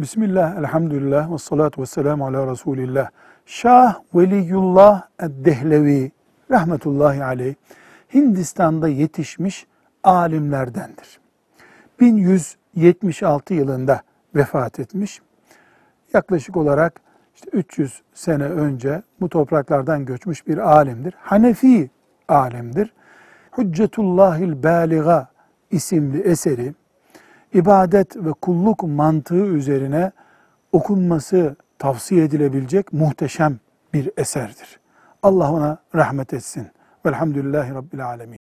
Bismillah, elhamdülillah ve salatu ve selamu ala Resulillah. Şah Veliyullah Eddehlevi rahmetullahi aleyh Hindistan'da yetişmiş alimlerdendir. 1176 yılında vefat etmiş. Yaklaşık olarak işte 300 sene önce bu topraklardan göçmüş bir alimdir. Hanefi alimdir. Hüccetullahil Baliga isimli eseri ibadet ve kulluk mantığı üzerine okunması tavsiye edilebilecek muhteşem bir eserdir. Allah ona rahmet etsin. Velhamdülillahi Rabbil Alemin.